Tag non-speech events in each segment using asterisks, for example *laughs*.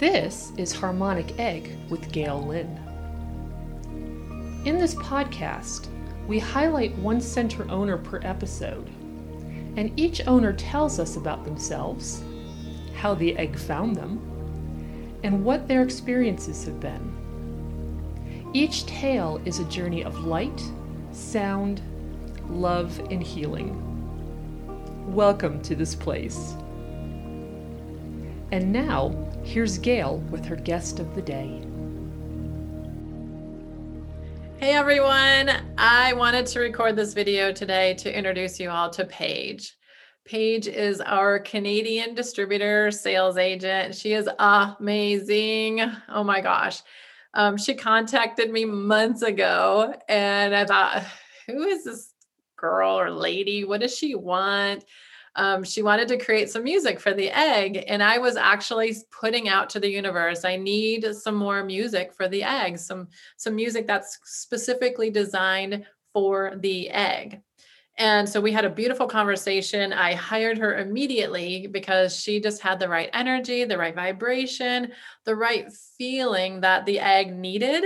This is Harmonic Egg with Gail Lynn. In this podcast, we highlight one center owner per episode, and each owner tells us about themselves, how the egg found them, and what their experiences have been. Each tale is a journey of light, sound, love, and healing. Welcome to this place. And now, here's Gail with her guest of the day. Hey everyone, I wanted to record this video today to introduce you all to Paige. Paige is our Canadian distributor sales agent. She is amazing. Oh my gosh. Um, she contacted me months ago and I thought, who is this girl or lady? What does she want? Um, she wanted to create some music for the egg and i was actually putting out to the universe i need some more music for the egg some some music that's specifically designed for the egg. And so we had a beautiful conversation. I hired her immediately because she just had the right energy the right vibration the right feeling that the egg needed.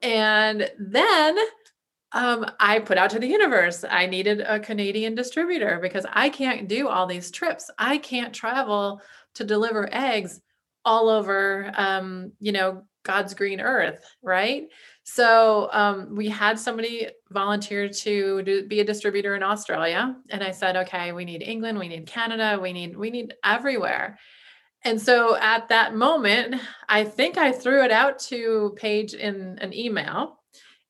And then um, I put out to the universe. I needed a Canadian distributor because I can't do all these trips. I can't travel to deliver eggs all over, um, you know, God's green earth, right? So um, we had somebody volunteer to do, be a distributor in Australia, and I said, okay, we need England, we need Canada, we need we need everywhere. And so at that moment, I think I threw it out to Paige in an email,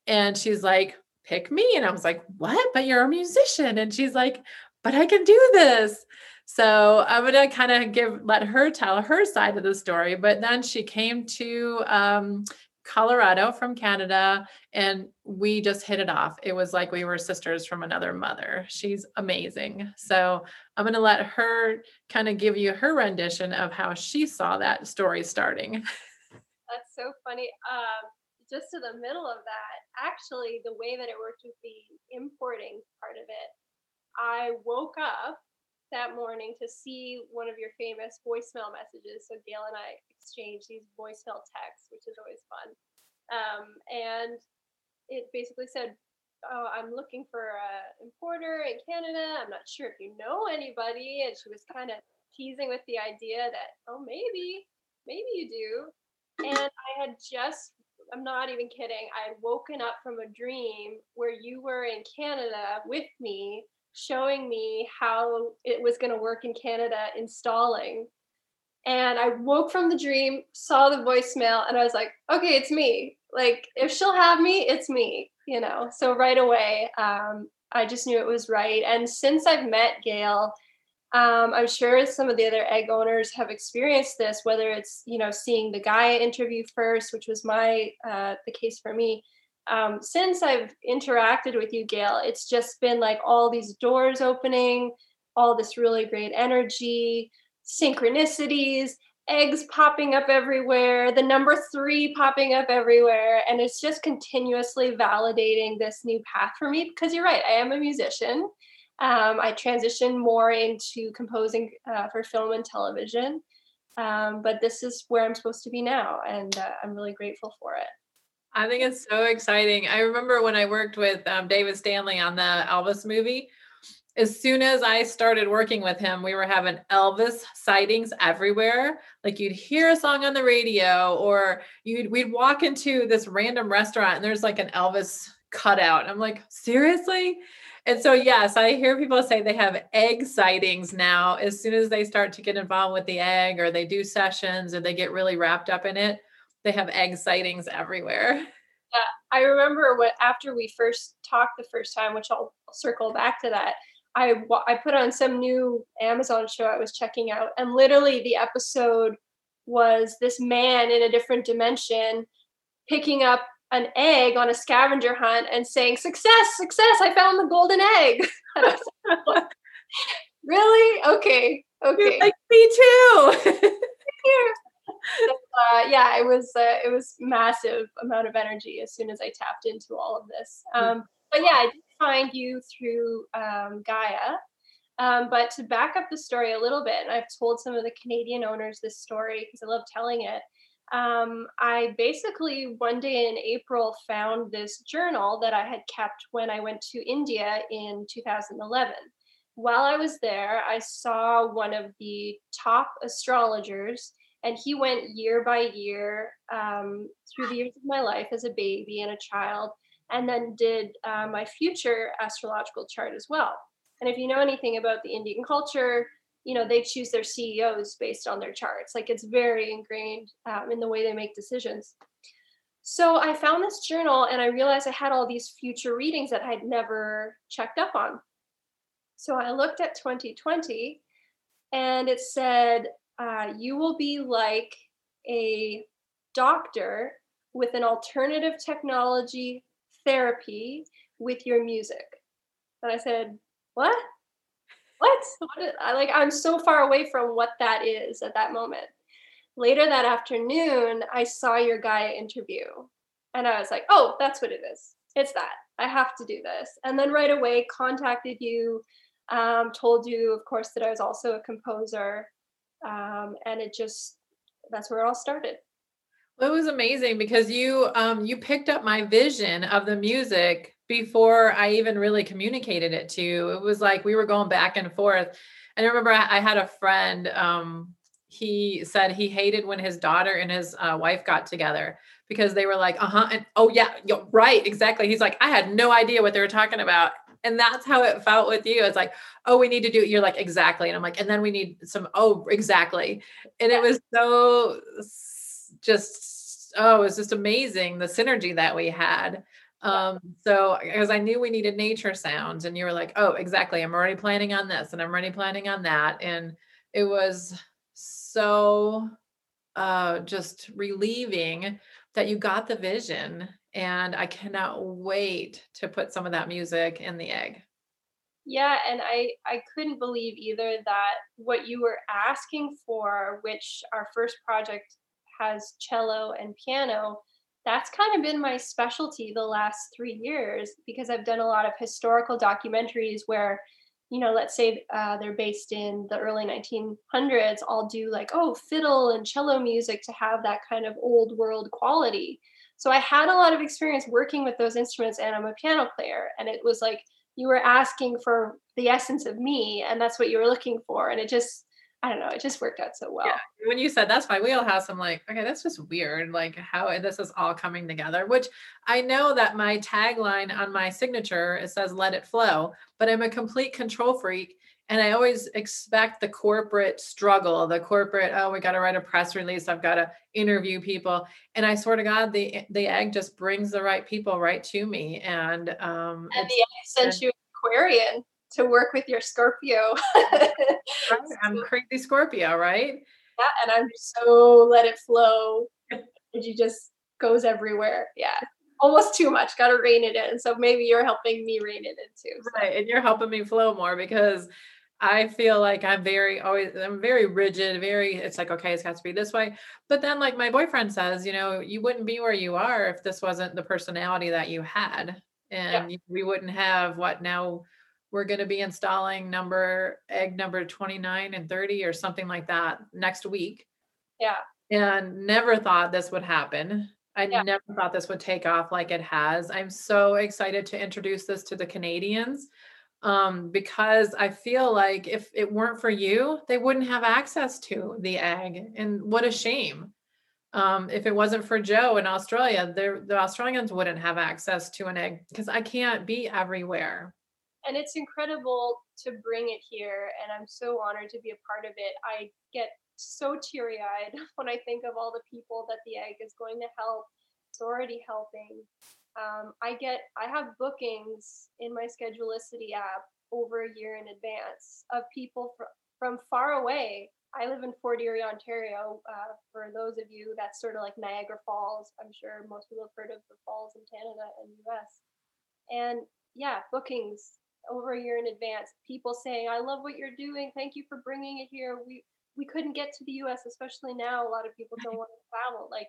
and she's like, pick me. And I was like, what? But you're a musician. And she's like, but I can do this. So I'm gonna kind of give let her tell her side of the story. But then she came to um, Colorado from Canada, and we just hit it off. It was like we were sisters from another mother. She's amazing. So I'm gonna let her kind of give you her rendition of how she saw that story starting. That's so funny. Um, just to the middle of that, actually, the way that it worked with the importing part of it, I woke up that morning to see one of your famous voicemail messages. So Gail and I exchanged these voicemail texts, which is always fun. Um, and it basically said, "Oh, I'm looking for an importer in Canada. I'm not sure if you know anybody." And she was kind of teasing with the idea that, "Oh, maybe, maybe you do." And I had just I'm not even kidding. I had woken up from a dream where you were in Canada with me, showing me how it was going to work in Canada installing. And I woke from the dream, saw the voicemail, and I was like, okay, it's me. Like, if she'll have me, it's me, you know? So right away, um, I just knew it was right. And since I've met Gail, um, I'm sure some of the other egg owners have experienced this, whether it's you know seeing the Gaia interview first, which was my uh, the case for me. Um, since I've interacted with you, Gail, it's just been like all these doors opening, all this really great energy, synchronicities, eggs popping up everywhere, the number three popping up everywhere. And it's just continuously validating this new path for me because you're right, I am a musician. Um, I transitioned more into composing uh, for film and television. Um, but this is where I'm supposed to be now, and uh, I'm really grateful for it. I think it's so exciting. I remember when I worked with um, David Stanley on the Elvis movie. As soon as I started working with him, we were having Elvis sightings everywhere. Like you'd hear a song on the radio, or you'd we'd walk into this random restaurant and there's like an Elvis cutout. I'm like, seriously? And so, yes, I hear people say they have egg sightings now. As soon as they start to get involved with the egg or they do sessions or they get really wrapped up in it, they have egg sightings everywhere. Yeah, I remember what after we first talked the first time, which I'll circle back to that. I I put on some new Amazon show I was checking out, and literally the episode was this man in a different dimension picking up an egg on a scavenger hunt and saying, Success, success, I found the golden egg. *laughs* really? Okay. Okay. Like, me too. *laughs* uh, yeah, it was uh, it was massive amount of energy as soon as I tapped into all of this. Hmm. Um, but yeah, I did find you through um, Gaia. Um, but to back up the story a little bit, and I've told some of the Canadian owners this story because I love telling it um, I basically one day in April found this journal that I had kept when I went to India in 2011. While I was there, I saw one of the top astrologers, and he went year by year um, through the years of my life as a baby and a child, and then did uh, my future astrological chart as well. And if you know anything about the Indian culture, you know they choose their ceos based on their charts. Like it's very ingrained um, in the way they make decisions. So i found this journal and i realized i had all these future readings that i'd never checked up on. So i looked at 2020 and it said uh, you will be like a doctor with an alternative technology therapy with your music. And i said what what? what is, I like I'm so far away from what that is at that moment. Later that afternoon, I saw your Gaia interview and I was like, oh, that's what it is. It's that. I have to do this. And then right away contacted you, um, told you, of course, that I was also a composer. Um, and it just, that's where it all started. Well, it was amazing because you um, you picked up my vision of the music before I even really communicated it to you. It was like we were going back and forth. And I remember I, I had a friend, um, he said he hated when his daughter and his uh, wife got together because they were like, uh huh. And oh, yeah, right, exactly. He's like, I had no idea what they were talking about. And that's how it felt with you. It's like, oh, we need to do it. You're like, exactly. And I'm like, and then we need some, oh, exactly. And it was so just, oh, it was just amazing the synergy that we had. Um, so because I knew we needed nature sounds, and you were like, oh, exactly. I'm already planning on this and I'm already planning on that. And it was so uh just relieving that you got the vision. And I cannot wait to put some of that music in the egg. Yeah, and I I couldn't believe either that what you were asking for, which our first project has cello and piano, that's kind of been my specialty the last three years because I've done a lot of historical documentaries where, you know, let's say uh, they're based in the early 1900s, I'll do like, oh, fiddle and cello music to have that kind of old world quality. So I had a lot of experience working with those instruments and I'm a piano player. And it was like, you were asking for the essence of me and that's what you were looking for. And it just, I don't know, it just worked out so well. Yeah. When you said that's my wheelhouse, I'm like, okay, that's just weird. Like how this is all coming together, which I know that my tagline on my signature, it says let it flow, but I'm a complete control freak. And I always expect the corporate struggle, the corporate, oh, we got to write a press release. I've got to interview people. And I swear to God, the the egg just brings the right people right to me. And um and the egg sent you an Aquarian to work with your Scorpio. right. *laughs* I'm crazy Scorpio, right? Yeah, and I'm so let it flow. And you just goes everywhere. Yeah. Almost too much. Got to rein it in. So maybe you're helping me rein it in too. So. Right. And you're helping me flow more because I feel like I'm very always I'm very rigid, very it's like okay, it's got to be this way. But then like my boyfriend says, you know, you wouldn't be where you are if this wasn't the personality that you had. And yeah. we wouldn't have what now we're going to be installing number egg number 29 and 30 or something like that next week. Yeah. And never thought this would happen. I yeah. never thought this would take off like it has. I'm so excited to introduce this to the Canadians um, because I feel like if it weren't for you, they wouldn't have access to the egg. And what a shame. Um, if it wasn't for Joe in Australia, the Australians wouldn't have access to an egg because I can't be everywhere and it's incredible to bring it here and i'm so honored to be a part of it. I get so teary-eyed *laughs* when i think of all the people that the egg is going to help. It's already helping. Um, i get i have bookings in my schedulicity app over a year in advance of people fr- from far away. I live in fort erie ontario uh, for those of you that's sort of like niagara falls. I'm sure most people have heard of the falls in canada and us and yeah bookings over a year in advance people saying i love what you're doing. Thank you for bringing it here. We we couldn't get to the us especially now a lot of people don't want to travel like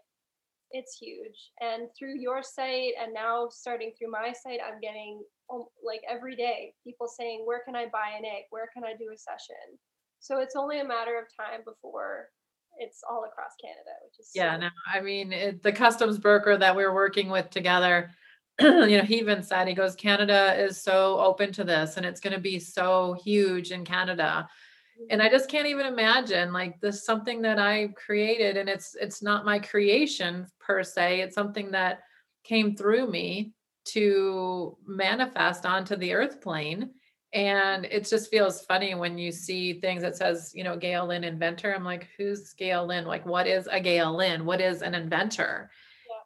it's huge. And through your site and now starting through my site i'm getting um, like every day people saying where can i buy an egg? Where can i do a session? So it's only a matter of time before it's all across Canada, which is Yeah, so- no, I mean, it, the customs broker that we're working with together, *clears throat* you know, he even said, he goes, Canada is so open to this and it's going to be so huge in Canada. And I just can't even imagine like this something that I created and it's it's not my creation per se. It's something that came through me to manifest onto the earth plane. And it just feels funny when you see things that says, you know, Gail Lynn inventor. I'm like, who's Gail Lynn? Like, what is a Gail Lynn? What is an inventor?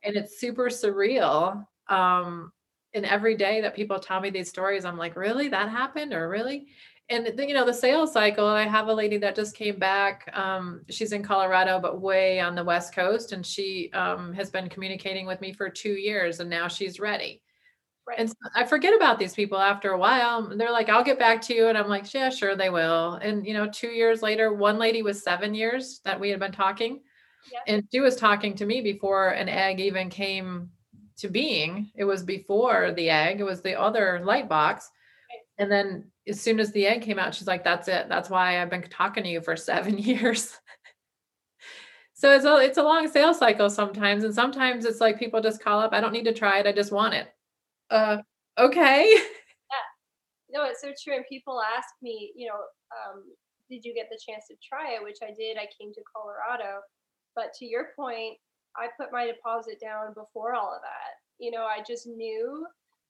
And it's super surreal. Um, and every day that people tell me these stories, I'm like, really? That happened? Or really? And then, you know, the sales cycle, I have a lady that just came back. Um, she's in Colorado, but way on the West Coast. And she um, has been communicating with me for two years and now she's ready. Right. And so I forget about these people after a while. They're like, I'll get back to you. And I'm like, yeah, sure, they will. And, you know, two years later, one lady was seven years that we had been talking. Yeah. And she was talking to me before an egg even came to being. It was before the egg, it was the other light box. And then as soon as the egg came out, she's like, that's it. That's why I've been talking to you for *laughs* seven years. so it's a it's a long sales cycle sometimes. And sometimes it's like people just call up, I don't need to try it, I just want it. Uh okay. *laughs* Yeah. No, it's so true. And people ask me, you know, um, did you get the chance to try it? Which I did. I came to Colorado. But to your point, I put my deposit down before all of that. You know, I just knew.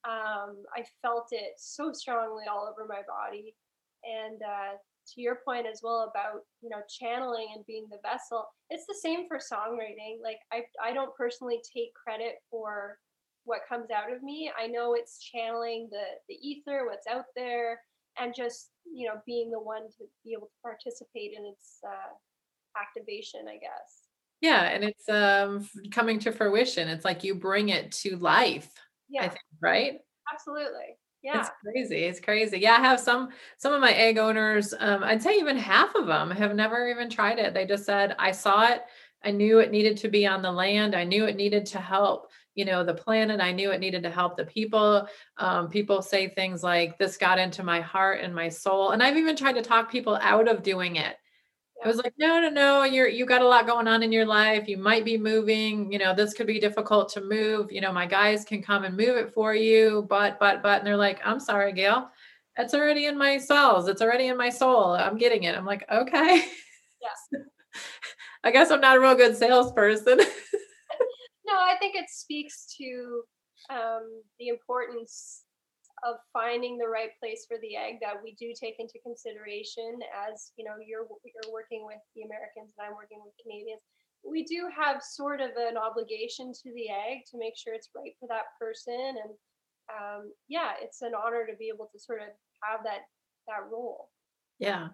Um, I felt it so strongly all over my body. And uh, to your point as well about you know channeling and being the vessel, it's the same for songwriting. Like I, I don't personally take credit for what comes out of me. I know it's channeling the the ether, what's out there, and just you know being the one to be able to participate in its uh, activation. I guess. Yeah, and it's um coming to fruition. It's like you bring it to life, Yeah, think, right? absolutely. Yeah, It's crazy. It's crazy. Yeah, I have some some of my egg owners, um, I'd say even half of them have never even tried it. They just said, I saw it, I knew it needed to be on the land, I knew it needed to help, you know, the planet, I knew it needed to help the people. Um, people say things like, This got into my heart and my soul. And I've even tried to talk people out of doing it. I was like, no, no, no, you're you got a lot going on in your life. You might be moving, you know, this could be difficult to move. You know, my guys can come and move it for you, but, but, but, and they're like, I'm sorry, Gail. It's already in my cells. It's already in my soul. I'm getting it. I'm like, okay. Yeah. *laughs* I guess I'm not a real good salesperson. *laughs* no, I think it speaks to um, the importance of finding the right place for the egg that we do take into consideration as you know you're you're working with the Americans and I'm working with Canadians. We do have sort of an obligation to the egg to make sure it's right for that person, and um, yeah, it's an honor to be able to sort of have that that role. Yeah.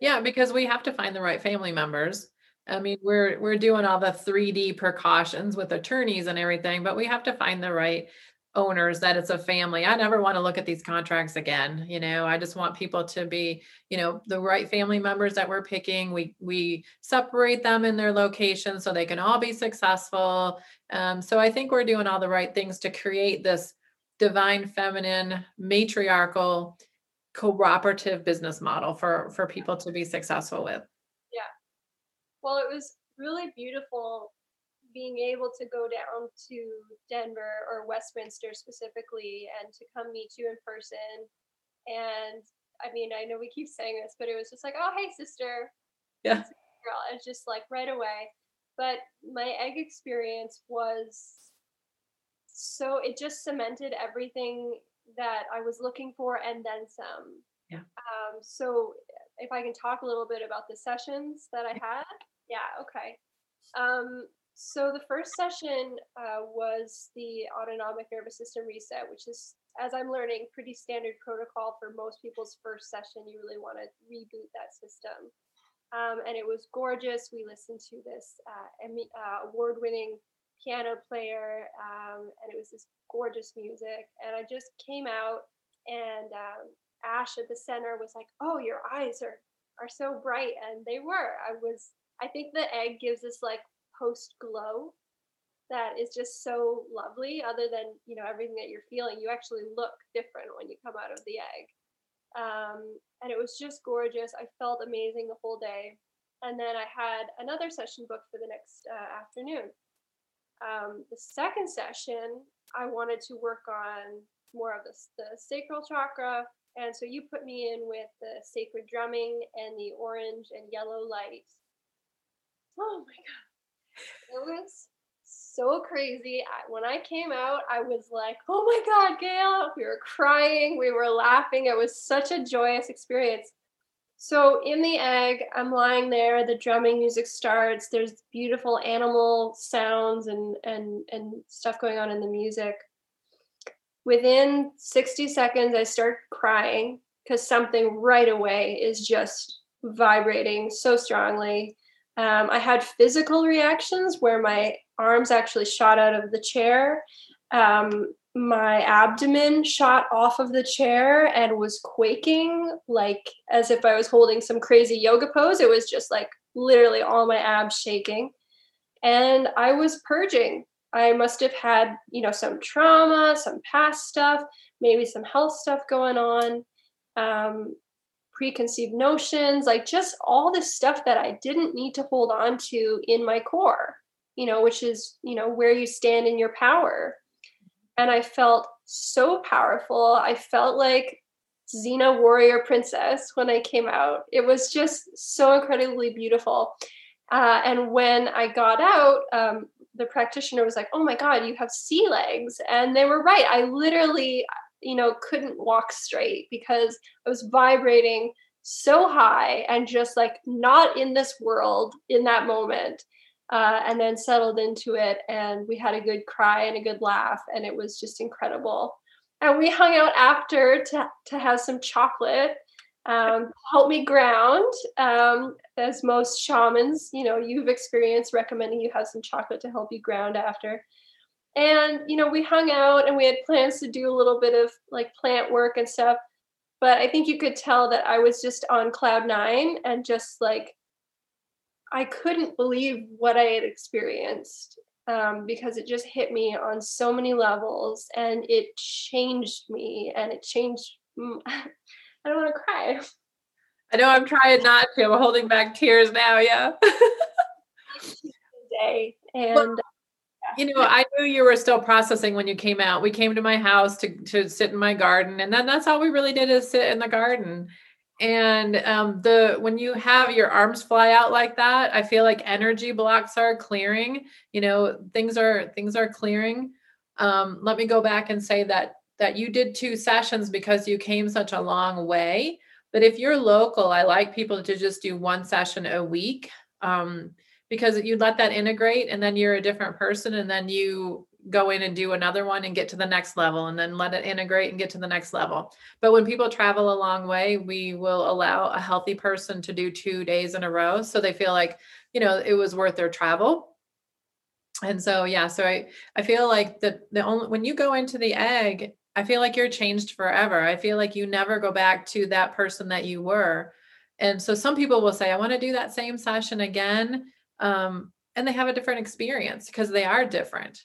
Yeah, because we have to find the right family members. I mean, we're we're doing all the 3D precautions with attorneys and everything, but we have to find the right owners that it's a family. I never want to look at these contracts again, you know. I just want people to be, you know, the right family members that we're picking. We we separate them in their location so they can all be successful. Um, so I think we're doing all the right things to create this divine feminine matriarchal cooperative business model for for people to be successful with Yeah. Well, it was really beautiful being able to go down to Denver or Westminster specifically and to come meet you in person. And I mean, I know we keep saying this, but it was just like, oh, hey, sister. Yeah. Girl. It's just like right away. But my egg experience was so, it just cemented everything that I was looking for and then some. Yeah. Um, so if I can talk a little bit about the sessions that I had. Yeah, okay. Um, so the first session uh, was the autonomic nervous system reset, which is, as I'm learning, pretty standard protocol for most people's first session. You really want to reboot that system. Um, and it was gorgeous. We listened to this uh, uh, award-winning piano player, um, and it was this gorgeous music. And I just came out, and um, Ash at the center was like, "Oh, your eyes are are so bright," and they were. I was. I think the egg gives us like post glow that is just so lovely. Other than you know everything that you're feeling, you actually look different when you come out of the egg. Um, and it was just gorgeous. I felt amazing the whole day. and then I had another session booked for the next uh, afternoon. Um, the second session, I wanted to work on more of the, the sacral chakra. And so you put me in with the sacred drumming and the orange and yellow light. Oh my God. It was so crazy. I, when I came out, I was like, oh my God, Gail. We were crying, we were laughing. It was such a joyous experience. So in the egg, I'm lying there, the drumming music starts, there's beautiful animal sounds and and and stuff going on in the music. Within 60 seconds, I start crying because something right away is just vibrating so strongly. Um, I had physical reactions where my arms actually shot out of the chair. Um, my abdomen shot off of the chair and was quaking like as if I was holding some crazy yoga pose. It was just like literally all my abs shaking. And I was purging. I must have had, you know, some trauma, some past stuff, maybe some health stuff going on, um, preconceived notions, like just all this stuff that I didn't need to hold on to in my core, you know, which is, you know, where you stand in your power and I felt so powerful. I felt like Xena warrior princess when I came out. It was just so incredibly beautiful. Uh, and when I got out, um, the practitioner was like, "Oh my God, you have sea legs," and they were right. I literally, you know, couldn't walk straight because I was vibrating so high and just like not in this world in that moment uh, and then settled into it. And we had a good cry and a good laugh, and it was just incredible. And we hung out after to, to have some chocolate, um, help me ground. Um, as most shamans, you know, you've experienced recommending you have some chocolate to help you ground after. And, you know, we hung out and we had plans to do a little bit of like plant work and stuff. But I think you could tell that I was just on cloud nine and just like I couldn't believe what I had experienced um, because it just hit me on so many levels and it changed me and it changed. *laughs* I don't want to cry. I know I'm trying not to. I'm holding back tears now. Yeah. *laughs* Day and. You know, I knew you were still processing when you came out. We came to my house to to sit in my garden, and then that's all we really did is sit in the garden. And um, the when you have your arms fly out like that i feel like energy blocks are clearing. You know things are things are clearing. Um, let me go back and say that that you did two sessions because you came such a long way. But if you're local i like people to just do one session a week. Um, because you let that integrate and then you're a different person and then you go in and do another one and get to the next level and then let it integrate and get to the next level. But when people travel a long way, we will allow a healthy person to do two days in a row so they feel like, you know, it was worth their travel. And so yeah, so I I feel like the the only when you go into the egg, I feel like you're changed forever. I feel like you never go back to that person that you were. And so some people will say, I want to do that same session again. Um, and they have a different experience because they are different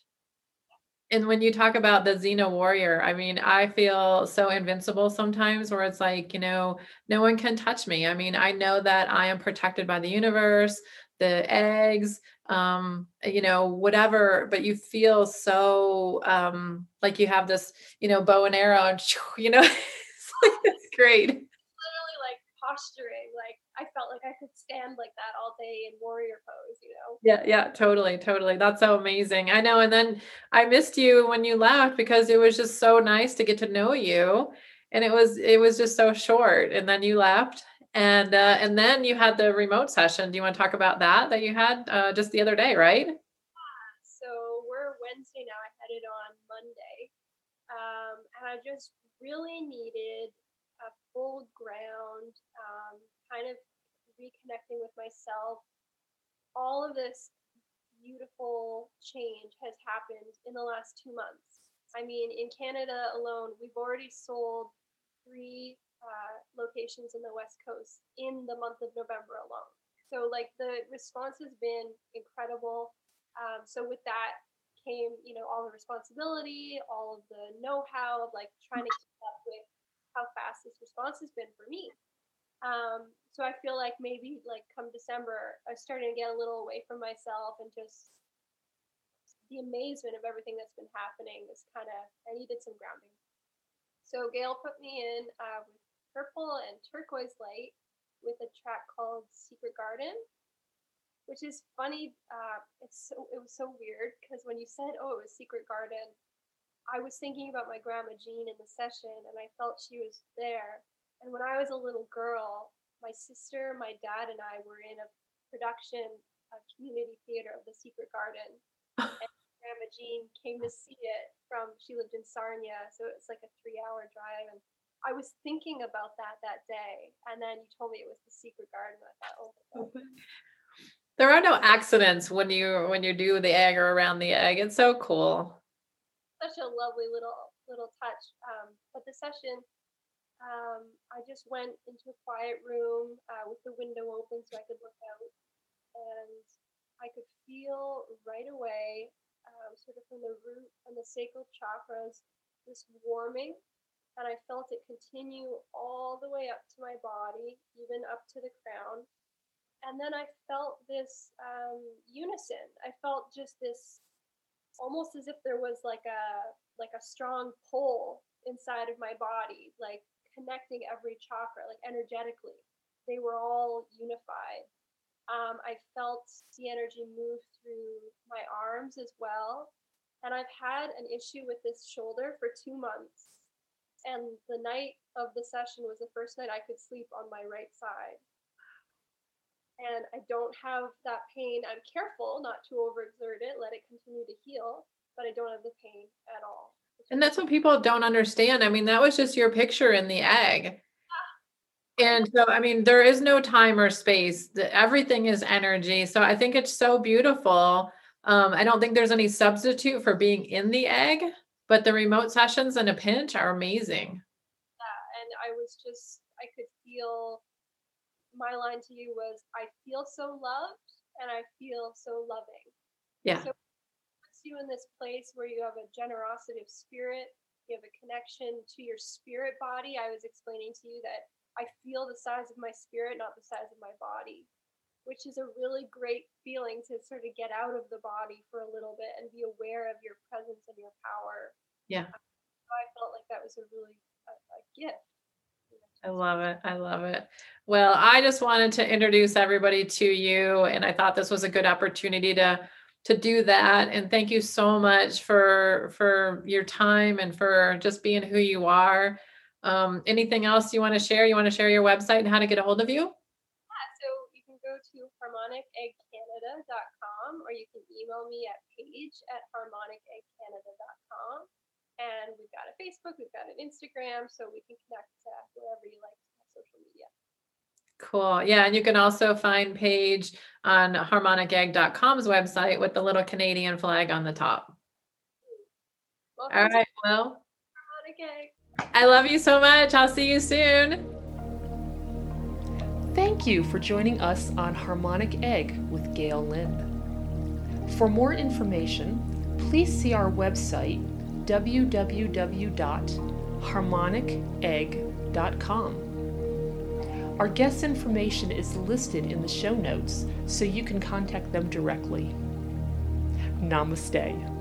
and when you talk about the Xena warrior, I mean, I feel so invincible sometimes where it's like, you know, no one can touch me. I mean, I know that I am protected by the universe, the eggs, um, you know, whatever, but you feel so um like you have this, you know, bow and arrow and *laughs* you know, *laughs* it's, like, it's great. Literally like posturing, I felt like I could stand like that all day in warrior pose, you know? Yeah, yeah, totally, totally. That's so amazing. I know. And then I missed you when you left because it was just so nice to get to know you. And it was it was just so short. And then you left. And uh, and then you had the remote session. Do you want to talk about that that you had uh, just the other day, right? Yeah. So we're Wednesday now. I had it on Monday. Um, and I just really needed a full ground um, kind of reconnecting with myself. All of this beautiful change has happened in the last two months. I mean, in Canada alone, we've already sold three uh, locations in the West Coast in the month of November alone. So, like, the response has been incredible. Um, so, with that came, you know, all the responsibility, all of the know how of like trying to keep up with how fast this response has been for me. Um, so I feel like maybe like come December, I started to get a little away from myself and just the amazement of everything that's been happening is kind of I needed some grounding. So Gail put me in uh, with purple and turquoise light with a track called Secret Garden, which is funny. Uh, it's so it was so weird because when you said, "Oh, it was Secret Garden," I was thinking about my grandma Jean in the session, and I felt she was there. And when I was a little girl, my sister, my dad, and I were in a production, of community theater of The Secret Garden. *laughs* and Grandma Jean came to see it from, she lived in Sarnia, so it's like a three hour drive. And I was thinking about that that day. And then you told me it was The Secret Garden. I thought, oh my God. *laughs* There are no accidents when you when you do the egg or around the egg. It's so cool. Such a lovely little little touch. Um, but the session, um, I just went into a quiet room uh, with the window open so I could look out, and I could feel right away, um, sort of from the root and the sacral chakras, this warming, and I felt it continue all the way up to my body, even up to the crown. And then I felt this um, unison. I felt just this, almost as if there was like a like a strong pull inside of my body, like connecting every chakra, like energetically. They were all unified. Um, I felt the energy move through my arms as well. And I've had an issue with this shoulder for two months. And the night of the session was the first night I could sleep on my right side. And I don't have that pain. I'm careful not to overexert it, let it continue to heal, but I don't have the pain at all. And that's what people don't understand. I mean, that was just your picture in the egg. And so, I mean, there is no time or space. Everything is energy. So I think it's so beautiful. Um, I don't think there's any substitute for being in the egg, but the remote sessions in a pinch are amazing. Yeah, and I was just, I could feel my line to you was, I feel so loved and I feel so loving. Yeah. So you in this place where you have a generosity of spirit, you have a connection to your spirit body. I was explaining to you that I feel the size of my spirit, not the size of my body, which is a really great feeling to sort of get out of the body for a little bit and be aware of your presence and your power. Yeah. I felt like that was a really a, a gift. I love it. I love it. Well, I just wanted to introduce everybody to you, and I thought this was a good opportunity to to do that. And thank you so much for for your time and for just being who you are. Um, anything else you want to share? You want to share your website and how to get a hold of you? Yeah so you can go to harmoniceggcanada.com or you can email me at paige at harmoniceggcanada.com and we've got a facebook we've got an instagram so we can connect to wherever you like on social media Cool. Yeah. And you can also find Paige on harmonicegg.com's website with the little Canadian flag on the top. Welcome All right. Well, I love you so much. I'll see you soon. Thank you for joining us on Harmonic Egg with Gail Lynn. For more information, please see our website www.harmonicegg.com. Our guest information is listed in the show notes so you can contact them directly. Namaste.